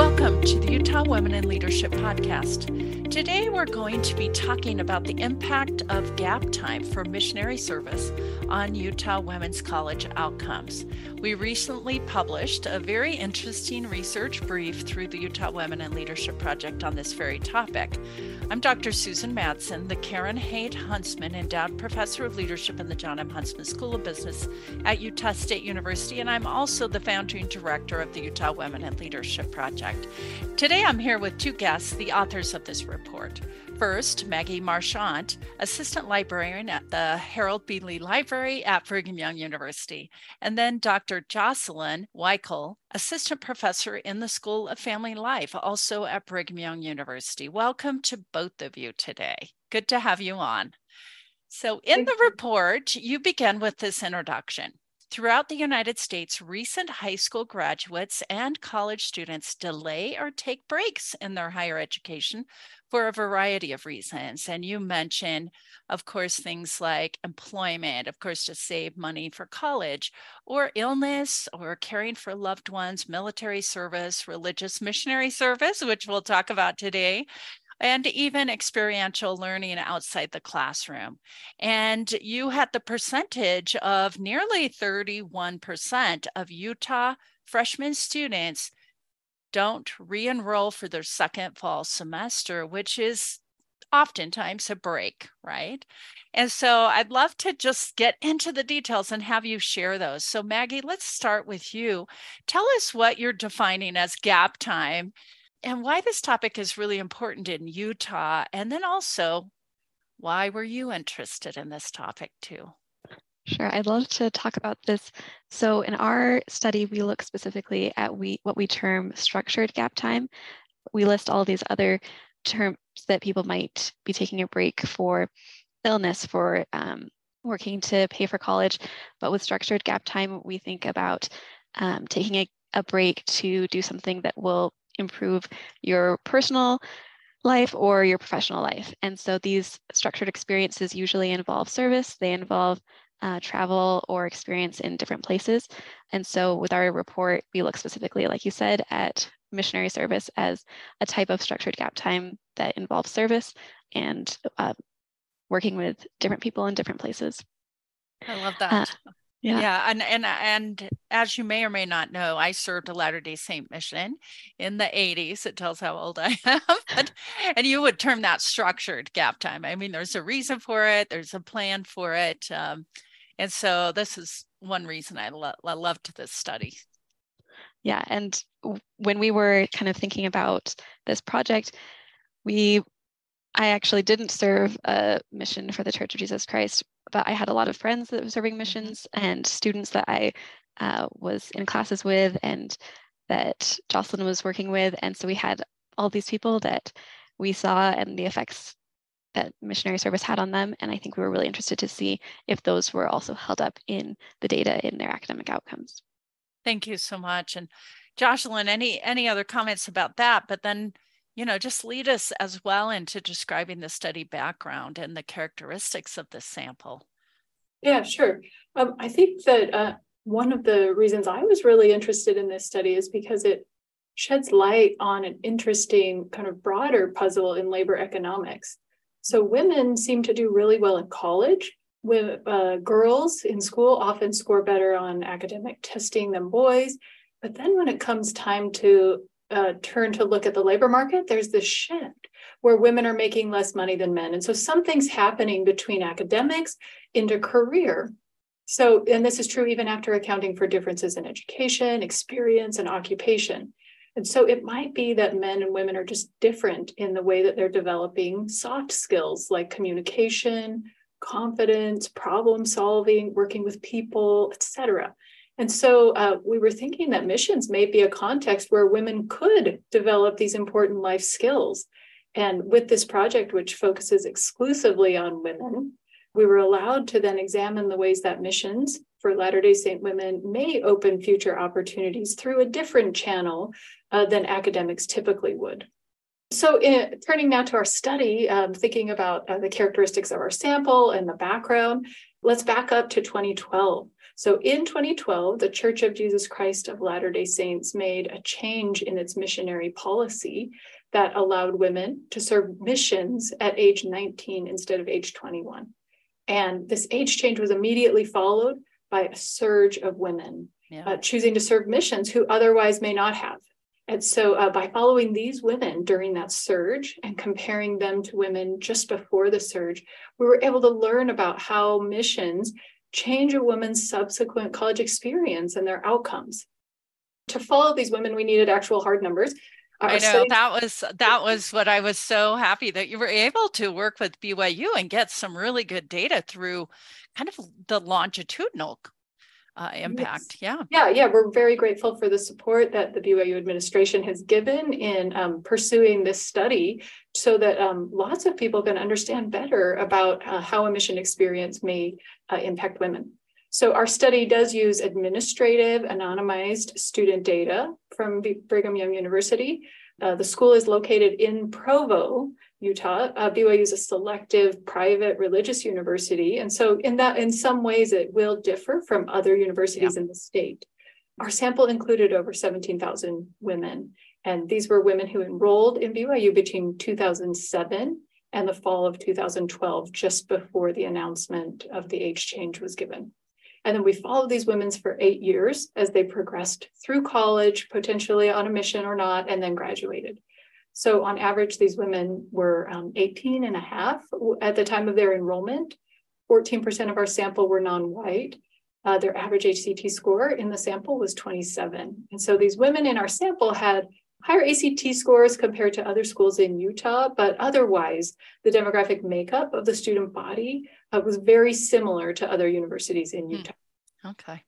va Welcome to the Utah Women in Leadership Podcast. Today we're going to be talking about the impact of gap time for missionary service on Utah women's college outcomes. We recently published a very interesting research brief through the Utah Women in Leadership Project on this very topic. I'm Dr. Susan Madsen, the Karen Haight Huntsman Endowed Professor of Leadership in the John M. Huntsman School of Business at Utah State University, and I'm also the founding director of the Utah Women in Leadership Project. Today I'm here with two guests, the authors of this report. First, Maggie Marchant, Assistant Librarian at the Harold B. Lee Library at Brigham Young University, and then Dr. Jocelyn Wikle, Assistant Professor in the School of Family Life, also at Brigham Young University. Welcome to both of you today. Good to have you on. So, in the report, you begin with this introduction. Throughout the United States, recent high school graduates and college students delay or take breaks in their higher education for a variety of reasons. And you mentioned, of course, things like employment, of course, to save money for college, or illness, or caring for loved ones, military service, religious missionary service, which we'll talk about today, and even experiential learning outside the classroom. And you had the percentage of nearly 31% of Utah freshman students don't re enroll for their second fall semester, which is oftentimes a break, right? And so I'd love to just get into the details and have you share those. So, Maggie, let's start with you. Tell us what you're defining as gap time and why this topic is really important in Utah. And then also, why were you interested in this topic too? Sure, I'd love to talk about this. So, in our study, we look specifically at we what we term structured gap time. We list all these other terms that people might be taking a break for illness, for um, working to pay for college. But with structured gap time, we think about um, taking a, a break to do something that will improve your personal life or your professional life. And so these structured experiences usually involve service, they involve uh, travel or experience in different places. And so with our report, we look specifically, like you said, at missionary service as a type of structured gap time that involves service and uh, working with different people in different places. I love that. Uh, yeah. yeah. And and and as you may or may not know, I served a Latter-day Saint mission in the 80s. It tells how old I am. but, and you would term that structured gap time. I mean, there's a reason for it, there's a plan for it. Um, and so this is one reason I, lo- I loved this study. Yeah. And when we were kind of thinking about this project, we I actually didn't serve a mission for the Church of Jesus Christ, but I had a lot of friends that were serving mm-hmm. missions and students that I uh, was in classes with and that Jocelyn was working with. And so we had all these people that we saw and the effects that missionary service had on them. And I think we were really interested to see if those were also held up in the data in their academic outcomes. Thank you so much. And Jocelyn, any any other comments about that? But then you know, just lead us as well into describing the study background and the characteristics of the sample. Yeah, sure. Um, I think that uh, one of the reasons I was really interested in this study is because it sheds light on an interesting kind of broader puzzle in labor economics. So women seem to do really well in college. With uh, girls in school often score better on academic testing than boys. But then when it comes time to uh, turn to look at the labor market, there's this shift where women are making less money than men. And so something's happening between academics into career. So, and this is true even after accounting for differences in education, experience, and occupation. And so it might be that men and women are just different in the way that they're developing soft skills like communication, confidence, problem solving, working with people, etc. And so uh, we were thinking that missions may be a context where women could develop these important life skills. And with this project, which focuses exclusively on women, we were allowed to then examine the ways that missions for Latter day Saint women may open future opportunities through a different channel uh, than academics typically would. So, in, turning now to our study, um, thinking about uh, the characteristics of our sample and the background, Let's back up to 2012. So in 2012, the Church of Jesus Christ of Latter day Saints made a change in its missionary policy that allowed women to serve missions at age 19 instead of age 21. And this age change was immediately followed by a surge of women yeah. uh, choosing to serve missions who otherwise may not have. And so, uh, by following these women during that surge and comparing them to women just before the surge, we were able to learn about how missions change a woman's subsequent college experience and their outcomes. To follow these women, we needed actual hard numbers. I know that was that was what I was so happy that you were able to work with BYU and get some really good data through kind of the longitudinal uh, impact. Yes. Yeah. Yeah. Yeah. We're very grateful for the support that the BYU administration has given in um, pursuing this study so that um, lots of people can understand better about uh, how a mission experience may uh, impact women. So our study does use administrative anonymized student data from Brigham Young University. Uh, the school is located in Provo, Utah. Uh, BYU is a selective private religious university, and so in that, in some ways, it will differ from other universities yeah. in the state. Our sample included over 17,000 women, and these were women who enrolled in BYU between 2007 and the fall of 2012, just before the announcement of the age change was given. And then we followed these women for eight years as they progressed through college, potentially on a mission or not, and then graduated. So on average, these women were um, 18 and a half at the time of their enrollment. 14% of our sample were non-white. Uh, their average ACT score in the sample was 27. And so these women in our sample had higher ACT scores compared to other schools in Utah, but otherwise, the demographic makeup of the student body uh, was very similar to other universities in hmm. Utah. Okay.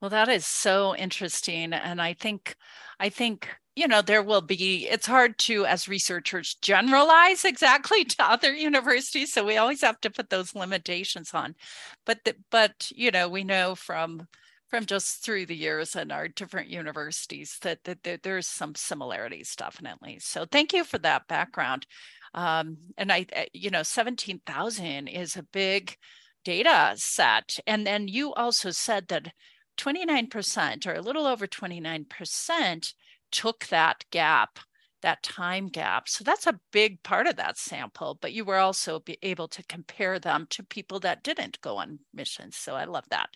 Well, that is so interesting. And I think, I think, you know, there will be, it's hard to, as researchers, generalize exactly to other universities. So we always have to put those limitations on. But, the, but, you know, we know from from just through the years in our different universities that, that, that there's some similarities definitely. So thank you for that background. Um, and I, you know, 17,000 is a big data set. And then you also said that 29% or a little over 29% took that gap that time gap. So that's a big part of that sample, but you were also able to compare them to people that didn't go on missions. So I love that.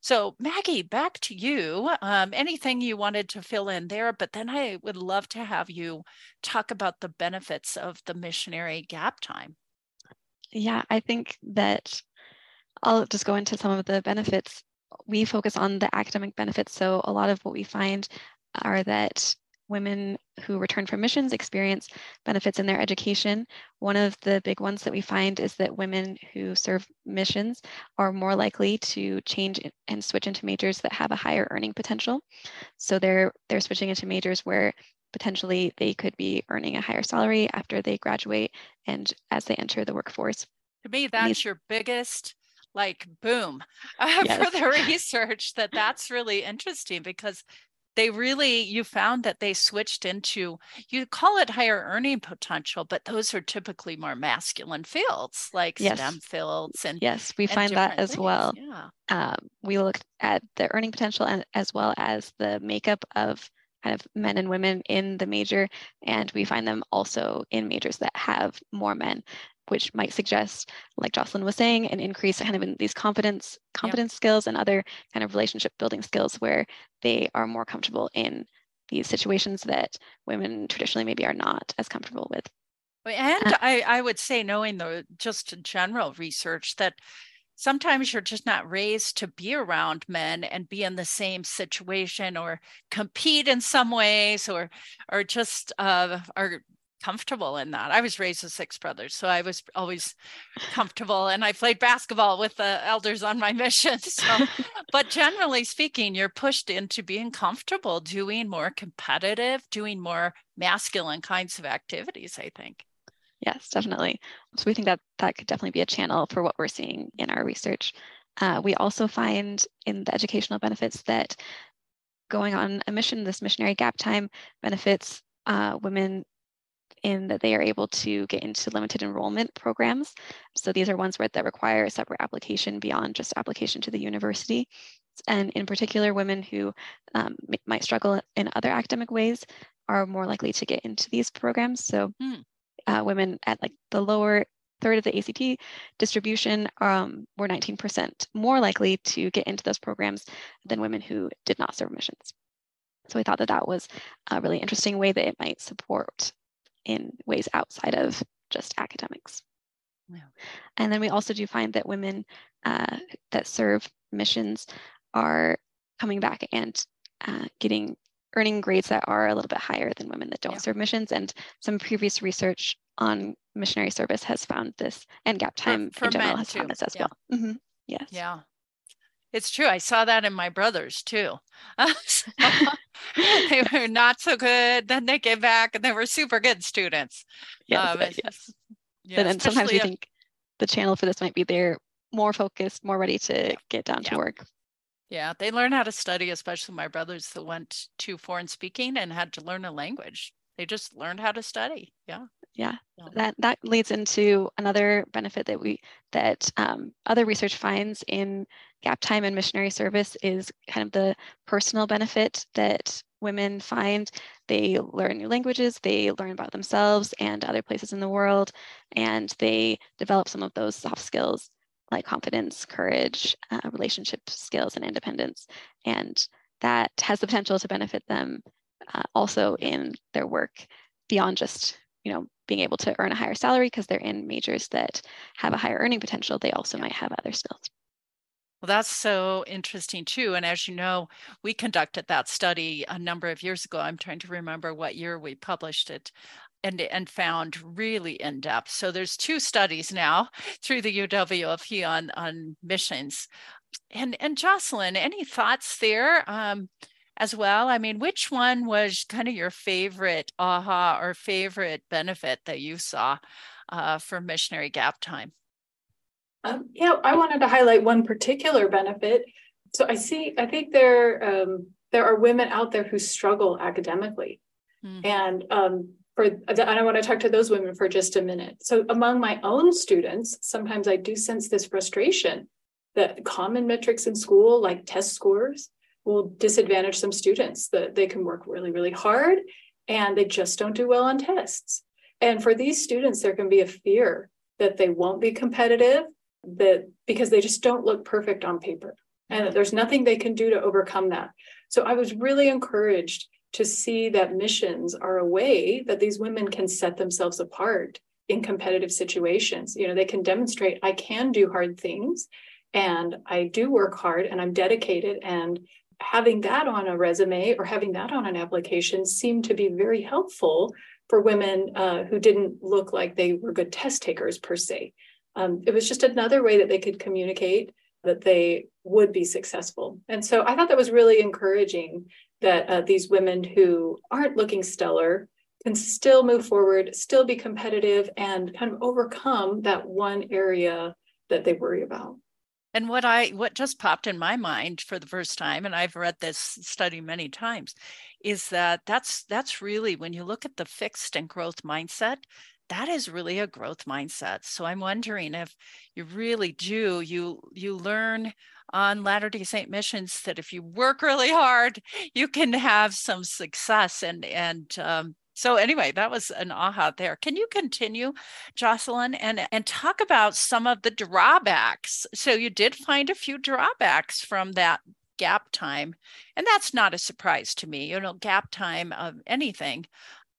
So, Maggie, back to you. Um, anything you wanted to fill in there, but then I would love to have you talk about the benefits of the missionary gap time. Yeah, I think that I'll just go into some of the benefits. We focus on the academic benefits. So, a lot of what we find are that women who return from missions experience benefits in their education. One of the big ones that we find is that women who serve missions are more likely to change and switch into majors that have a higher earning potential. So they're they're switching into majors where potentially they could be earning a higher salary after they graduate and as they enter the workforce. To me, that's your biggest like boom uh, yes. for the research that that's really interesting because they really you found that they switched into you call it higher earning potential but those are typically more masculine fields like yes. stem fields and yes we and find that as things. well yeah. um, we looked at the earning potential and as well as the makeup of kind of men and women in the major and we find them also in majors that have more men which might suggest, like Jocelyn was saying, an increase kind of in these confidence, confidence yep. skills and other kind of relationship building skills where they are more comfortable in these situations that women traditionally maybe are not as comfortable with. And uh, I, I would say, knowing the just general research, that sometimes you're just not raised to be around men and be in the same situation or compete in some ways or or just uh, are comfortable in that. I was raised with six brothers, so I was always comfortable and I played basketball with the elders on my mission. So, but generally speaking, you're pushed into being comfortable doing more competitive, doing more masculine kinds of activities, I think. Yes, definitely. So we think that that could definitely be a channel for what we're seeing in our research. Uh, we also find in the educational benefits that going on a mission, this missionary gap time benefits uh, women in that they are able to get into limited enrollment programs. So these are ones where that require a separate application beyond just application to the university. And in particular, women who um, might struggle in other academic ways are more likely to get into these programs. So mm. uh, women at like the lower third of the ACT distribution um, were 19% more likely to get into those programs than women who did not serve missions. So I thought that that was a really interesting way that it might support in ways outside of just academics. Yeah. And then we also do find that women uh, that serve missions are coming back and uh, getting earning grades that are a little bit higher than women that don't yeah. serve missions. And some previous research on missionary service has found this, and gap time for, for in general has too. found this as yeah. well. Mm-hmm. Yes. Yeah. It's true. I saw that in my brothers too. they were not so good. Then they came back and they were super good students. Yes. Um, yes. Yeah, and sometimes we think the channel for this might be they're more focused, more ready to get down yeah. to work. Yeah, they learn how to study, especially my brothers that went to foreign speaking and had to learn a language. They just learned how to study. Yeah. Yeah, that that leads into another benefit that we that um, other research finds in gap time and missionary service is kind of the personal benefit that women find. They learn new languages, they learn about themselves and other places in the world, and they develop some of those soft skills like confidence, courage, uh, relationship skills, and independence. And that has the potential to benefit them uh, also in their work beyond just you know being able to earn a higher salary because they're in majors that have a higher earning potential they also might have other skills well, that's so interesting too. And as you know, we conducted that study a number of years ago. I'm trying to remember what year we published it and, and found really in depth. So there's two studies now through the UWLP on, on missions. And, and Jocelyn, any thoughts there um, as well? I mean, which one was kind of your favorite aha or favorite benefit that you saw uh, for missionary gap time? Um, yeah, I wanted to highlight one particular benefit. So I see, I think there um, there are women out there who struggle academically, mm-hmm. and um, for and I want to talk to those women for just a minute. So among my own students, sometimes I do sense this frustration that common metrics in school, like test scores, will disadvantage some students. That they can work really, really hard, and they just don't do well on tests. And for these students, there can be a fear that they won't be competitive that because they just don't look perfect on paper and that there's nothing they can do to overcome that so i was really encouraged to see that missions are a way that these women can set themselves apart in competitive situations you know they can demonstrate i can do hard things and i do work hard and i'm dedicated and having that on a resume or having that on an application seemed to be very helpful for women uh, who didn't look like they were good test takers per se um, it was just another way that they could communicate that they would be successful. And so I thought that was really encouraging that uh, these women who aren't looking stellar can still move forward, still be competitive, and kind of overcome that one area that they worry about. And what I what just popped in my mind for the first time, and I've read this study many times, is that that's that's really when you look at the fixed and growth mindset, that is really a growth mindset. So i'm wondering if you really do you you learn on latter day saint missions that if you work really hard you can have some success and and um, so anyway that was an aha there can you continue jocelyn and and talk about some of the drawbacks so you did find a few drawbacks from that gap time and that's not a surprise to me you know gap time of anything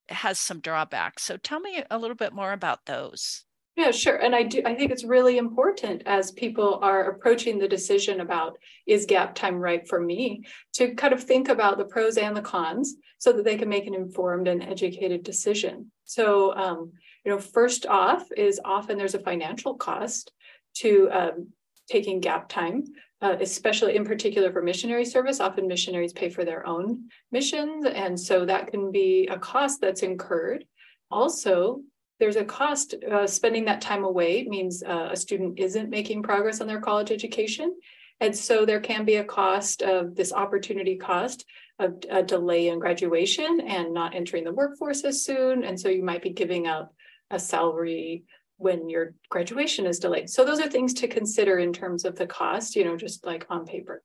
has some drawbacks. So tell me a little bit more about those. Yeah, sure. And I do I think it's really important as people are approaching the decision about is gap time right for me to kind of think about the pros and the cons so that they can make an informed and educated decision. So um, you know, first off is often there's a financial cost to um, taking gap time uh, especially in particular for missionary service. Often missionaries pay for their own missions, and so that can be a cost that's incurred. Also, there's a cost uh, spending that time away means uh, a student isn't making progress on their college education. And so there can be a cost of this opportunity cost of a delay in graduation and not entering the workforce as soon. And so you might be giving up a salary when your graduation is delayed. So those are things to consider in terms of the cost, you know, just like on paper.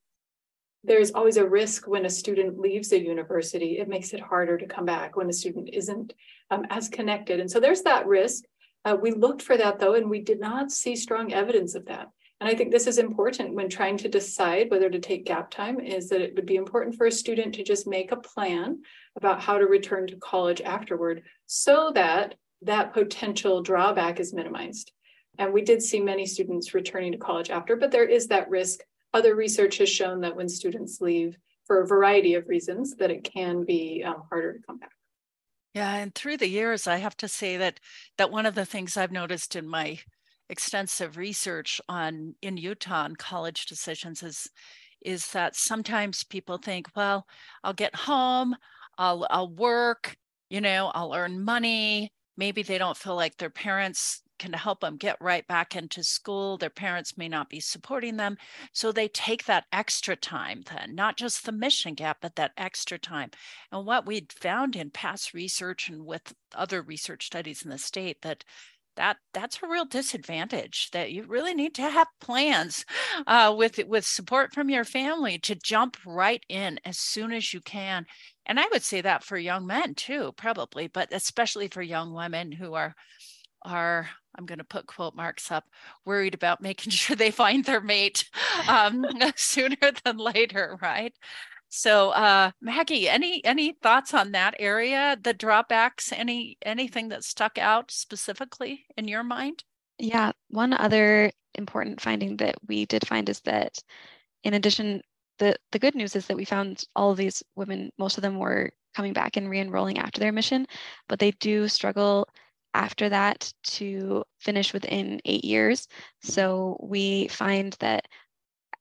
There's always a risk when a student leaves a university, it makes it harder to come back when a student isn't um, as connected. And so there's that risk. Uh, we looked for that though, and we did not see strong evidence of that. And I think this is important when trying to decide whether to take gap time is that it would be important for a student to just make a plan about how to return to college afterward so that that potential drawback is minimized. And we did see many students returning to college after, but there is that risk. Other research has shown that when students leave for a variety of reasons, that it can be um, harder to come back. Yeah, and through the years, I have to say that that one of the things I've noticed in my extensive research on in Utah on college decisions is is that sometimes people think, well, I'll get home, I'll I'll work, you know, I'll earn money, maybe they don't feel like their parents can help them get right back into school. Their parents may not be supporting them. So they take that extra time then, not just the mission gap, but that extra time. And what we'd found in past research and with other research studies in the state that that that's a real disadvantage that you really need to have plans uh, with with support from your family to jump right in as soon as you can and I would say that for young men too, probably, but especially for young women who are are I'm going to put quote marks up, worried about making sure they find their mate um, sooner than later, right? So, uh, Maggie, any any thoughts on that area, the drawbacks? Any anything that stuck out specifically in your mind? Yeah, one other important finding that we did find is that, in addition the the good news is that we found all of these women most of them were coming back and re-enrolling after their mission but they do struggle after that to finish within eight years so we find that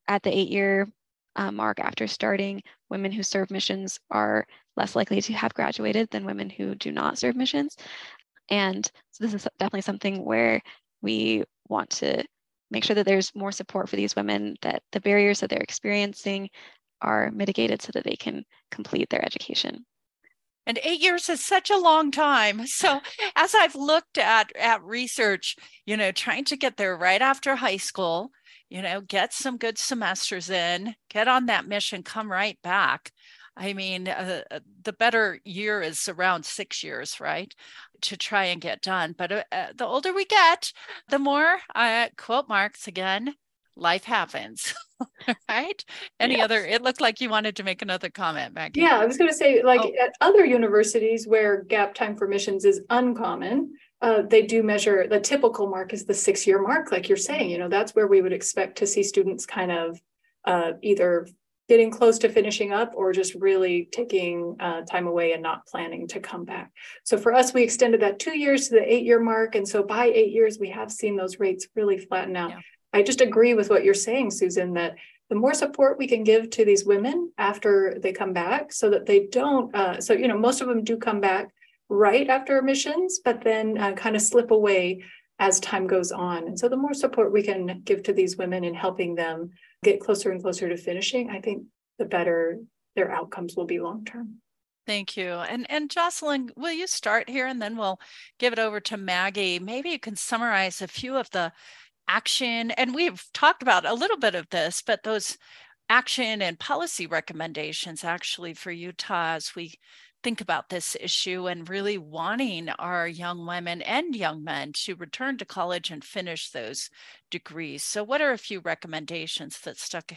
at the eight year uh, mark after starting women who serve missions are less likely to have graduated than women who do not serve missions and so this is definitely something where we want to make sure that there's more support for these women, that the barriers that they're experiencing are mitigated so that they can complete their education. And eight years is such a long time. So as I've looked at at research, you know, trying to get there right after high school, you know, get some good semesters in, get on that mission, come right back. I mean, uh, uh the better year is around six years, right? To try and get done. But uh, uh the older we get, the more, uh, quote marks again, life happens, right? Any yes. other, it looked like you wanted to make another comment, Maggie. Yeah, I was going to say, like oh. at other universities where gap time for missions is uncommon, uh, they do measure the typical mark is the six year mark, like you're saying. You know, that's where we would expect to see students kind of uh, either getting close to finishing up or just really taking uh, time away and not planning to come back. So for us, we extended that two years to the eight year mark. And so by eight years, we have seen those rates really flatten out. Yeah. I just agree with what you're saying, Susan, that the more support we can give to these women after they come back so that they don't, uh, so, you know, most of them do come back right after missions, but then uh, kind of slip away as time goes on. And so the more support we can give to these women in helping them get closer and closer to finishing, I think the better their outcomes will be long term. Thank you. And and Jocelyn, will you start here and then we'll give it over to Maggie. Maybe you can summarize a few of the action and we've talked about a little bit of this, but those action and policy recommendations actually for Utah as we think about this issue and really wanting our young women and young men to return to college and finish those degrees. So, what are a few recommendations that stuck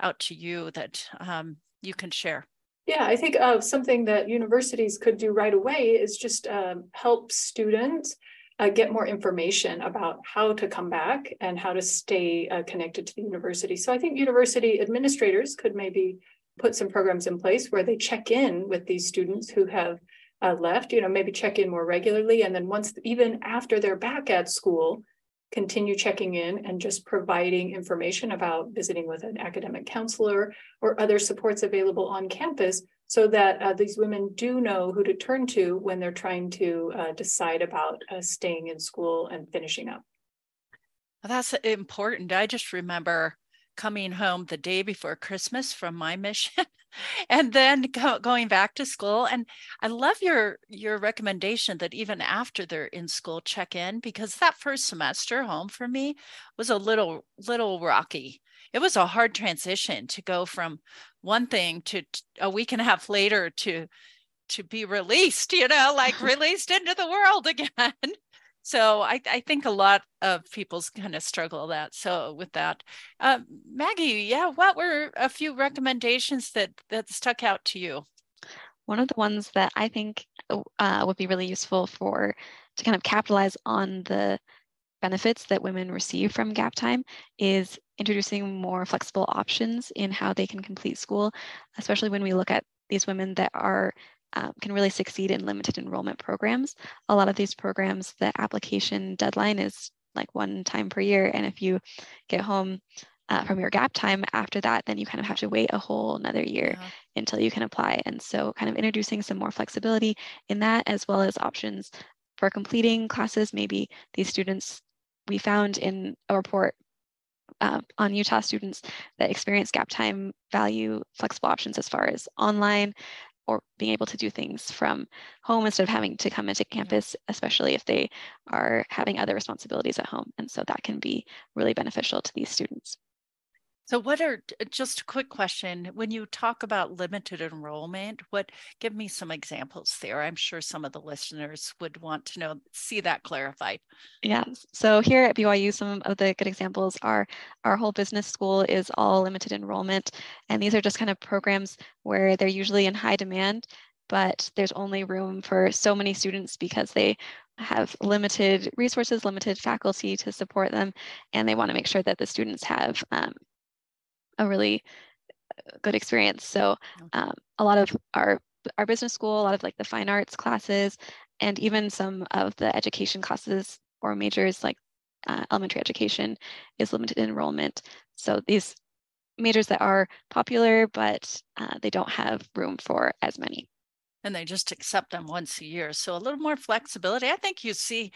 out to you that um, you can share? Yeah, I think uh, something that universities could do right away is just um, help students uh, get more information about how to come back and how to stay uh, connected to the university. So I think university administrators could maybe put some programs in place where they check in with these students who have uh, left, you know, maybe check in more regularly. And then once, even after they're back at school, continue checking in and just providing information about visiting with an academic counselor or other supports available on campus so that uh, these women do know who to turn to when they're trying to uh, decide about uh, staying in school and finishing up. That's important. I just remember coming home the day before Christmas from my mission and then go, going back to school and i love your your recommendation that even after they're in school check in because that first semester home for me was a little little rocky it was a hard transition to go from one thing to a week and a half later to to be released you know like released into the world again. So I, I think a lot of people's kind of struggle that so with that. Uh, maggie yeah what were a few recommendations that that stuck out to you? One of the ones that i think uh, would be really useful for to kind of capitalize on the benefits that women receive from gap time is introducing more flexible options in how they can complete school especially when we look at these women that are um, can really succeed in limited enrollment programs. A lot of these programs, the application deadline is like one time per year. And if you get home uh, from your gap time after that, then you kind of have to wait a whole another year yeah. until you can apply. And so, kind of introducing some more flexibility in that, as well as options for completing classes. Maybe these students, we found in a report uh, on Utah students that experience gap time value flexible options as far as online or being able to do things from home instead of having to come into campus, especially if they are having other responsibilities at home. And so that can be really beneficial to these students. So, what are just a quick question? When you talk about limited enrollment, what give me some examples there? I'm sure some of the listeners would want to know, see that clarified. Yeah. So, here at BYU, some of the good examples are our whole business school is all limited enrollment. And these are just kind of programs where they're usually in high demand, but there's only room for so many students because they have limited resources, limited faculty to support them, and they want to make sure that the students have um, a really uh, good experience. So um, a lot of our our business school, a lot of like the fine arts classes, and even some of the education classes or majors like uh, elementary education is limited enrollment. So these majors that are popular, but uh, they don't have room for as many and they just accept them once a year. So a little more flexibility. I think you see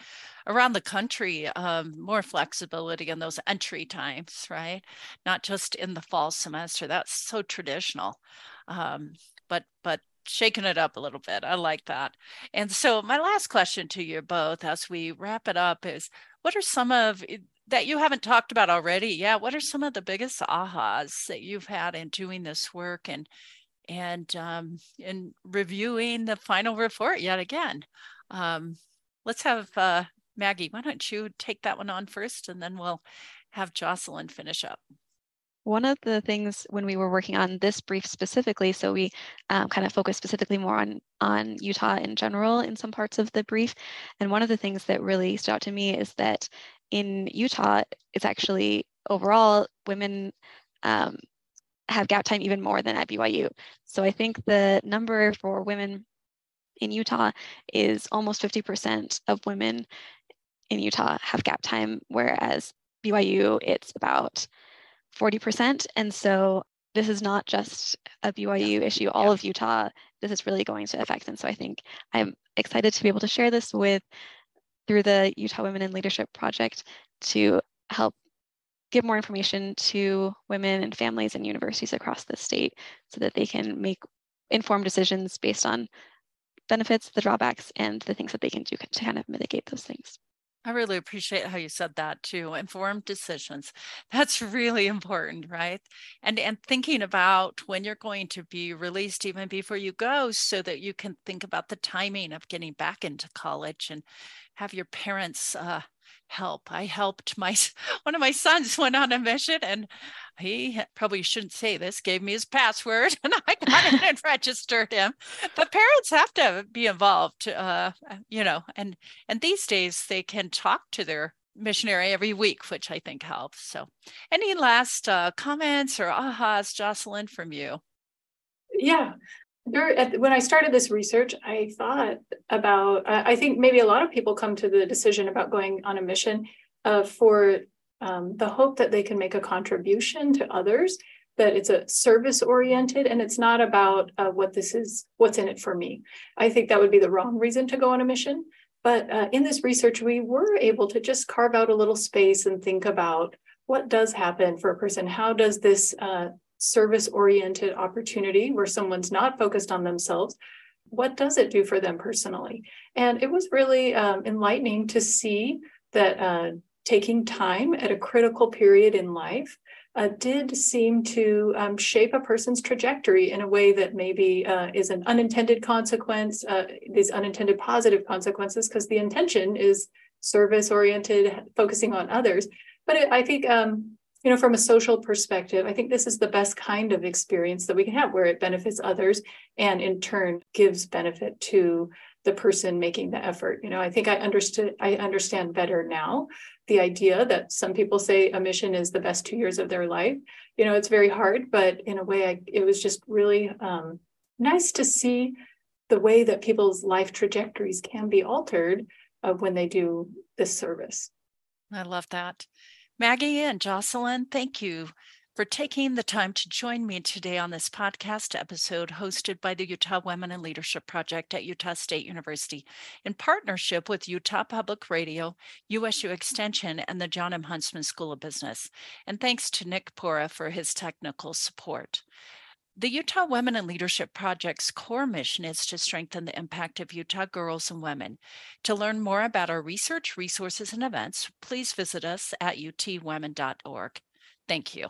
around the country um, more flexibility in those entry times, right? Not just in the fall semester. That's so traditional, um, but but shaking it up a little bit. I like that. And so my last question to you both, as we wrap it up, is what are some of that you haven't talked about already? Yeah, what are some of the biggest ahas that you've had in doing this work and and um, in reviewing the final report yet again. Um, let's have uh, Maggie, why don't you take that one on first and then we'll have Jocelyn finish up. One of the things when we were working on this brief specifically, so we um, kind of focused specifically more on, on Utah in general in some parts of the brief. And one of the things that really stood out to me is that in Utah, it's actually overall women um, have gap time even more than at BYU. So I think the number for women in Utah is almost 50% of women in Utah have gap time, whereas BYU, it's about 40%. And so this is not just a BYU issue, all yeah. of Utah, this is really going to affect. And so I think I'm excited to be able to share this with through the Utah Women in Leadership Project to help give more information to women and families and universities across the state so that they can make informed decisions based on benefits, the drawbacks, and the things that they can do to kind of mitigate those things. I really appreciate how you said that too. Informed decisions. That's really important, right? And and thinking about when you're going to be released even before you go so that you can think about the timing of getting back into college and have your parents uh, help. I helped my one of my sons went on a mission and he probably shouldn't say this, gave me his password and I got in and registered him. But parents have to be involved, uh, you know, and and these days they can talk to their missionary every week, which I think helps. So any last uh, comments or ahas, Jocelyn, from you? Yeah, when I started this research, I thought about, I think maybe a lot of people come to the decision about going on a mission uh, for um, the hope that they can make a contribution to others, that it's a service oriented and it's not about uh, what this is, what's in it for me. I think that would be the wrong reason to go on a mission. But uh, in this research, we were able to just carve out a little space and think about what does happen for a person? How does this uh, service oriented opportunity where someone's not focused on themselves, what does it do for them personally? And it was really um, enlightening to see that uh, taking time at a critical period in life uh, did seem to um, shape a person's trajectory in a way that maybe uh, is an unintended consequence, uh, these unintended positive consequences, because the intention is service oriented, focusing on others. But it, I think, um, you know, from a social perspective, I think this is the best kind of experience that we can have where it benefits others and in turn gives benefit to the person making the effort. You know, I think I understood, I understand better now the idea that some people say a mission is the best two years of their life. You know, it's very hard, but in a way, I, it was just really um, nice to see the way that people's life trajectories can be altered uh, when they do this service. I love that. Maggie and Jocelyn, thank you for taking the time to join me today on this podcast episode hosted by the Utah Women in Leadership Project at Utah State University in partnership with Utah Public Radio, USU Extension, and the John M. Huntsman School of Business. And thanks to Nick Pora for his technical support. The Utah Women in Leadership Project's core mission is to strengthen the impact of Utah girls and women. To learn more about our research, resources, and events, please visit us at utwomen.org. Thank you.